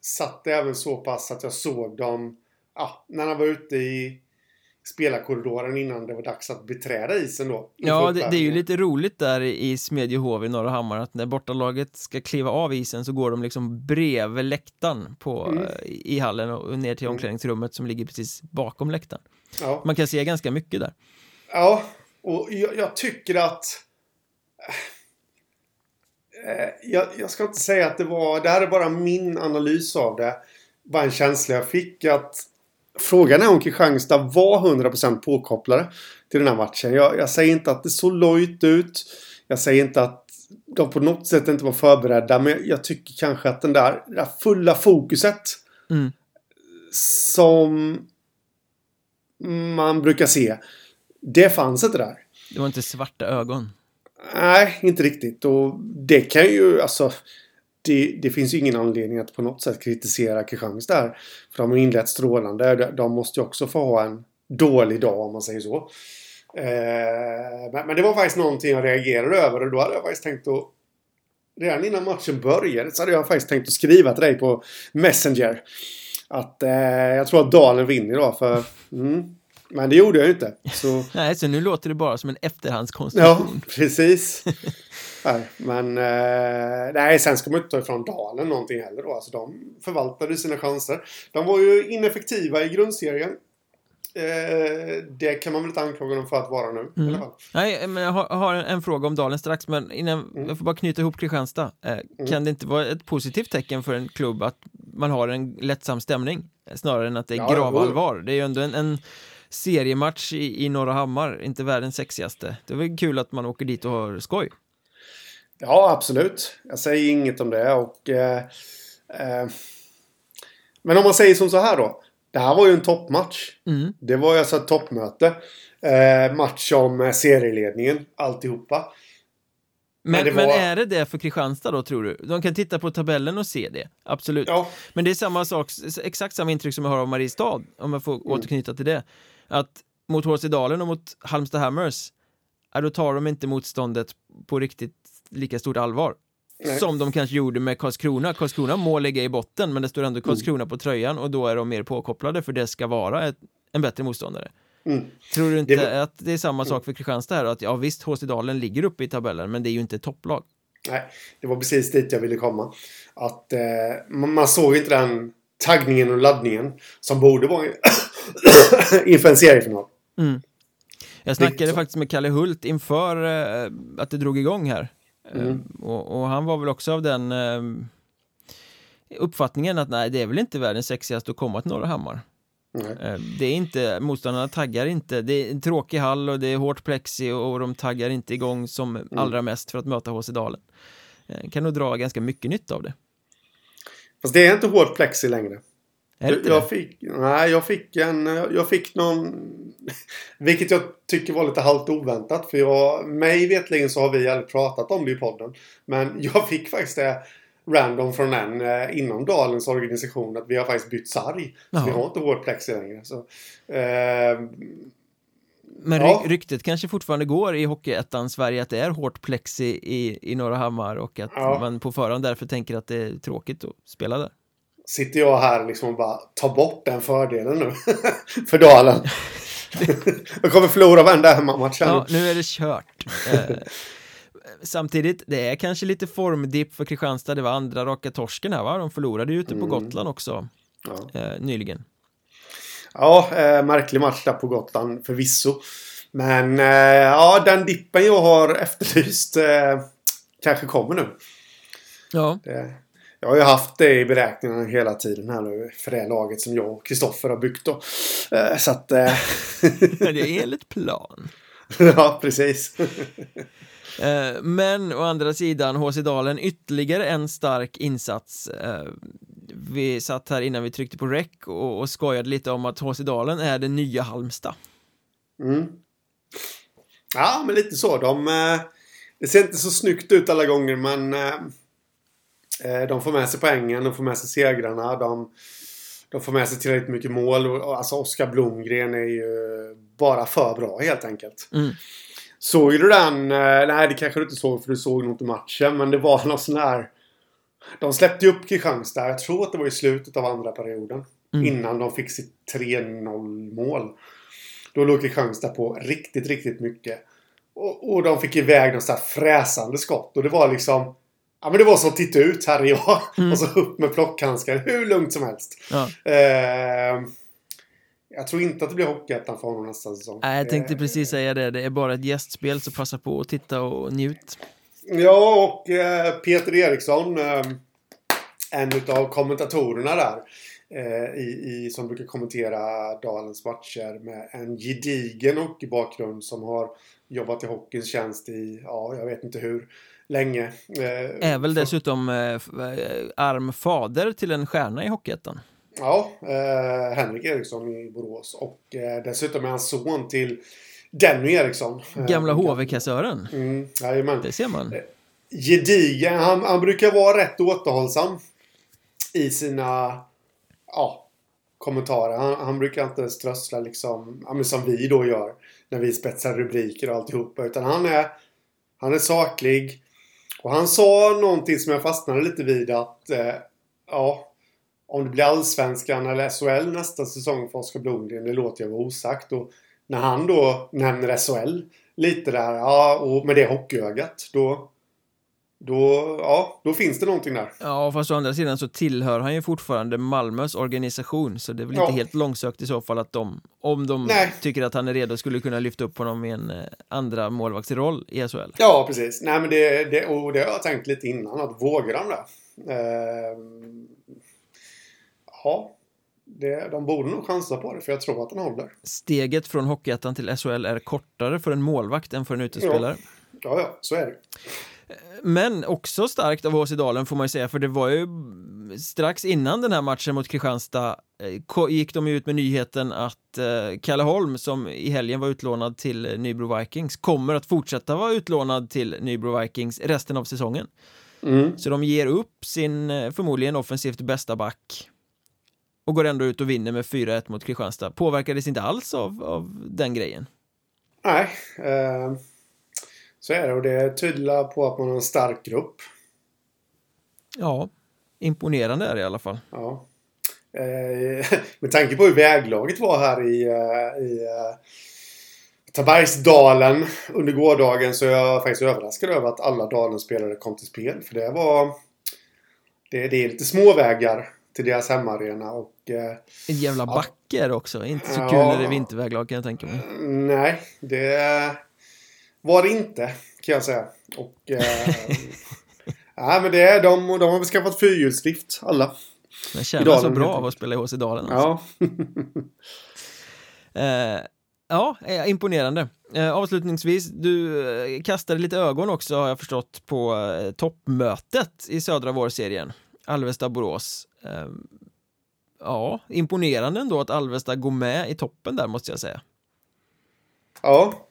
satt även så pass att jag såg dem... Ja, när han var ute i spelarkorridoren innan det var dags att beträda isen då. Ja, det, det, är ju lite roligt där i Smedjehov i Norra Hammar att när bortalaget ska kliva av isen så går de liksom bredvid läktaren på, mm. i hallen och ner till omklädningsrummet som ligger precis bakom läktaren. Ja. Man kan se ganska mycket där. Ja, och jag, jag tycker att eh, jag, jag, ska inte säga att det var, det här är bara min analys av det. Bara en känsla jag fick att Frågan är om Kristianstad var 100% påkopplade till den här matchen. Jag, jag, säger inte att det såg lojt ut. Jag säger inte att de på något sätt inte var förberedda. Men jag tycker kanske att den där, det där fulla fokuset mm. som man brukar se. Det fanns inte där. Det var inte svarta ögon. Nej, inte riktigt. Och det kan ju alltså det, det, finns ju ingen anledning att på något sätt kritisera Kristianstad här. För de har inlett strålande. De måste ju också få ha en dålig dag om man säger så. Eh, men, men, det var faktiskt någonting jag reagerade över och då hade jag faktiskt tänkt att Redan innan matchen började så hade jag faktiskt tänkt att skriva till dig på Messenger. Att eh, jag tror att Dalen vinner idag för... Mm, men det gjorde jag ju inte. Så... Nej, så nu låter det bara som en efterhandskonstruktion. Ja, precis. nej, men eh, nej, sen ska man inte ta ifrån Dalen någonting heller då. Alltså, de förvaltade sina chanser. De var ju ineffektiva i grundserien. Eh, det kan man väl inte anklaga dem för att vara nu mm. i alla fall. Nej, men jag har, har en, en, fråga om Dalen strax, men innan, mm. jag får bara knyta ihop Kristianstad. Eh, mm. Kan det inte vara ett positivt tecken för en klubb att man har en lättsam stämning? Snarare än att det är ja, gravallvar. Det är ju ändå en, en seriematch i, i Norra Hammar, inte världens sexigaste. Det är väl kul att man åker dit och har skoj. Ja, absolut. Jag säger inget om det och... Eh, eh, men om man säger som så här då. Det här var ju en toppmatch. Mm. Det var ju alltså ett toppmöte. Eh, match om serieledningen, alltihopa. Men, men, var... men, är det det för Kristianstad då tror du? De kan titta på tabellen och se det, absolut. Ja. Men det är samma sak, exakt samma intryck som jag har av Mariestad, om jag får mm. återknyta till det att mot HC Dalen och mot Halmstad Hammers ja, då tar de inte motståndet på riktigt lika stort allvar Nej. som de kanske gjorde med Karlskrona. Karlskrona må ligga i botten men det står ändå Karlskrona mm. på tröjan och då är de mer påkopplade för det ska vara ett, en bättre motståndare. Mm. Tror du inte det att det är samma sak för Kristianstad här? Att ja visst, HC Dalen ligger uppe i tabellen men det är ju inte ett topplag. Nej, det var precis dit jag ville komma. Att eh, man såg inte den taggningen och laddningen som borde vara inför en seriefinal. Mm. Jag snackade faktiskt med Kalle Hult inför eh, att det drog igång här. Eh, mm. Och, och, han var väl också av den eh, uppfattningen att nej, det är väl inte världens sexigaste att komma till Norra Hammar. Eh, det är inte, motståndarna taggar inte, det är en tråkig hall och det är hårt plexi och de taggar inte igång som mm. allra mest för att möta HC Dalen. Eh, kan nog dra ganska mycket nytta av det. Fast det är inte hårt plexi längre. Jag fick, nej, jag fick en... Jag fick någon... Vilket jag tycker var lite halvt oväntat. För jag, mig vetligen så har vi aldrig pratat om det i podden. Men jag fick faktiskt det random från en eh, inom Dalens organisation att vi har faktiskt bytt sarg. Så vi har inte hårt plexi längre. Så, eh, Men Ja. ry- ryktet kanske fortfarande går i Hockeyettan Sverige att det är hårt plexi i, i Norra Hammar och att Ja. man på förhand därför tänker att det är tråkigt att spela där. Sitter jag här liksom och bara tar bort den fördelen nu. för Dalen. jag kommer förlora varenda hemmamatch Ja, nu. är det kört. Eh, Samtidigt, det är kanske lite formdipp för Kristianstad. Det var andra raka torsken här va? De förlorade ju ute på Mm. Gotland också Ja. eh, nyligen. Ja, eh, märklig match där på Gotland förvisso. Men ja, den dippen jag har efterlyst kanske kommer nu. Ja, Det, jag har ju haft det i beräkningarna hela tiden här nu för det laget som jag och Kristoffer har byggt då. Eh, så att... Eh, det är enligt plan. ja, precis. Eh, Men å andra sidan, HC Dalen ytterligare en stark insats. Vi satt här innan vi tryckte på rec och, och skojade lite om att HC Dalen är det nya Halmstad. Mm. Ja, men lite så. De, det ser inte så snyggt ut alla gånger, men de får med sig poängen, de får med sig segrarna, de, de får med sig tillräckligt mycket mål. Alltså Oskar Blomgren är ju bara för bra helt enkelt. Mm. Såg du den? Eh, nej, det kanske du inte såg för du såg nog inte matchen, men det var någon sån här... De släppte ju upp Kristianstad, jag tror att det var i slutet av andra perioden. Mm. Innan de fick sitt 3-0 mål. Då låg Kristianstad på riktigt, riktigt mycket. Och, och de fick iväg något sånt här fräsande skott. Och det var liksom... Ja men det var som titta ut, här är jag. Mm. Och så upp med plockhandskar hur lugnt som helst. Ja. Eh, jag tror inte att det blir Hockeyettan för honom nästa säsong. Nej, jag tänkte Eh, precis säga det, det är bara ett gästspel så passa på att titta och njut. Ja, och eh, Peter Eriksson, eh, en av kommentatorerna där, eh, i, i, som brukar kommentera Dalens matcher med en gedigen hockeybakgrund som har jobbat i hockeyns tjänst i, ja, jag vet inte hur länge. Eh, Är väl dessutom eh, eh, arm fader till en stjärna i Hockeyettan. Ja, eh, Henrik Eriksson i Borås. Och eh, dessutom är han son till Denny Eriksson. Eh, Gamla HV-kassören. Mm, jajamän. Det ser man. gedigen. Han, han brukar vara rätt återhållsam i sina ja, kommentarer. Han, han brukar inte strössla liksom, ja, som vi då gör när vi spetsar rubriker och alltihopa. Utan han är, han är saklig. Och han sa någonting som jag fastnade lite vid att eh, ja, om det blir Allsvenskan eller SHL nästa säsong för Oskar Blomgren, det låter jag vara osagt. Och när han då nämner SHL lite där, ja, och med det hockeyögat, då, då, ja, då finns det någonting där. Ja, fast å andra sidan så tillhör han ju fortfarande Malmös organisation så det är väl Ja. inte helt långsökt i så fall att de, om de Nej. tycker att han är redo, skulle kunna lyfta upp honom i en eh, andra målvaktsroll i SHL. Ja, precis. Nej, men det, det, och det har jag tänkt lite innan, att vågar de det? Ehm, ja, det, de borde nog chansa på det, för jag tror att den håller. Steget från Hockeyettan till SHL är kortare för en målvakt än för en utespelare. Ja, ja, så är det. Men också starkt av HC Dalen får man ju säga, för det var ju strax innan den här matchen mot Kristianstad eh, gick de ut med nyheten att eh, Kalle Holm, som i helgen var utlånad till Nybro Vikings, kommer att fortsätta vara utlånad till Nybro Vikings resten av säsongen. Mm. Så de ger upp sin eh, förmodligen offensivt bästa back och går ändå ut och vinner med 4-1 mot Kristianstad. Påverkades inte alls av, av den grejen. Nej, ehm, så är det. Och det tyder på att man har en stark grupp. Ja, imponerande är det i alla fall. Ja. Eh, med tanke på hur väglaget var här i, eh, i eh, Tabergsdalen under gårdagen så är jag faktiskt överraskad över att alla Dalen-spelare kom till spel. För det var... Det, det är lite småvägar till deras hemmaarena och... Eh, En jävla backe det också, inte så Ja. kul när det är vinterväglag kan jag tänka mig. nej, det var det inte kan jag säga. Och... Eh, nej, men det är de, de har väl skaffat fyrhjulsdrift alla. Känner Dalen så bra av att spela i HC Dalen. Alltså. Ja. Eh, ja, eh, imponerande. Eh, avslutningsvis, du eh, kastade lite ögon också har jag förstått på eh, toppmötet i södra vårserien. Alvesta-Borås. Eh, ja, imponerande ändå att Alvesta går med i toppen där måste jag säga. Ja.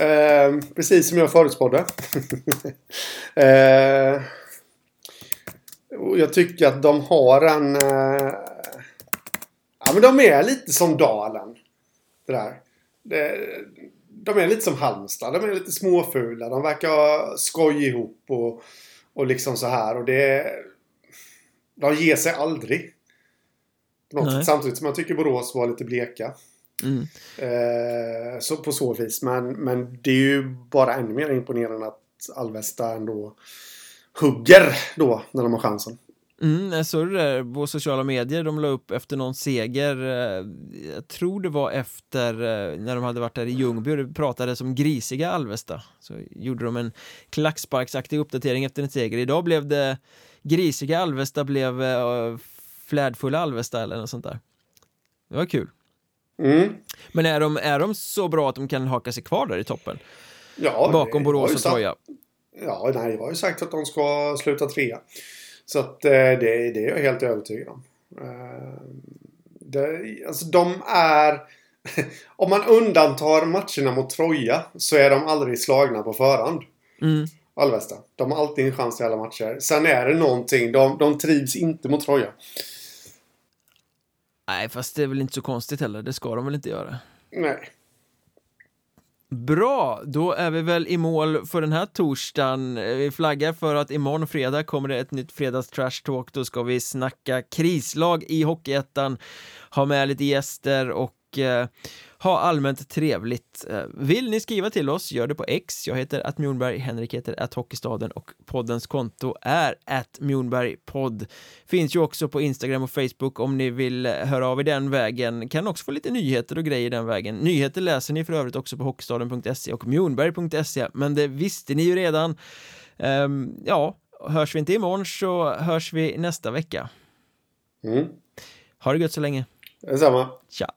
Eh, precis som jag förutspådde. eh, jag tycker att de har en... Eh, ja, men de är lite som Dalen. Det där. Det, de är lite som Halmstad. De är lite småfula. De verkar skoj ihop och, och liksom så här. Och det... De ger sig aldrig. Något, samtidigt som jag tycker Borås var lite bleka. Mm. Eh, så på så vis. Men, men det är ju bara ännu mer imponerande att Alvesta ändå hugger då när de har chansen. Mm, jag såg det där på sociala medier, de la upp efter någon seger eh, Jag tror det var efter eh, när de hade varit där i Ljungby och det pratades om grisiga Alvesta Så gjorde de en klacksparksaktig uppdatering efter en seger Idag blev det grisiga Alvesta blev flärdfulla Alvesta eller något sånt där Det var kul mm. Men är de, är de så bra att de kan haka sig kvar där i toppen? Ja, Bakom Borås och Troja? Ja, nej, jag har ju sagt att de ska sluta trea. Så att eh, det, det är jag helt övertygad om. Eh, det, alltså de är... om man undantar matcherna mot Troja så är de aldrig slagna på förhand. Mm. Alvesta. De har alltid en chans i alla matcher. Sen är det någonting. De, de trivs inte mot Troja. Nej, fast det är väl inte så konstigt heller. Det ska de väl inte göra? Nej. Bra, då är vi väl i mål för den här torsdagen. Vi flaggar för att imorgon fredag kommer det ett nytt fredags trash talk. Då ska vi snacka krislag i Hockeyettan, ha med lite gäster och eh, ha allmänt trevligt. Eh, vill ni skriva till oss, gör det på X. Jag heter att Mjornberg, Henrik heter att Hockeystaden och poddens konto är att Mjornbergpodd. Finns ju också på Instagram och Facebook om ni vill höra av er den vägen. Kan också få lite nyheter och grejer den vägen. Nyheter läser ni för övrigt också på hockeystaden.se och mjornberg.se, men det visste ni ju redan. Um, ja, hörs vi inte imorgon så hörs vi nästa vecka. Mm. Ha det gött så länge. Detsamma. Tja.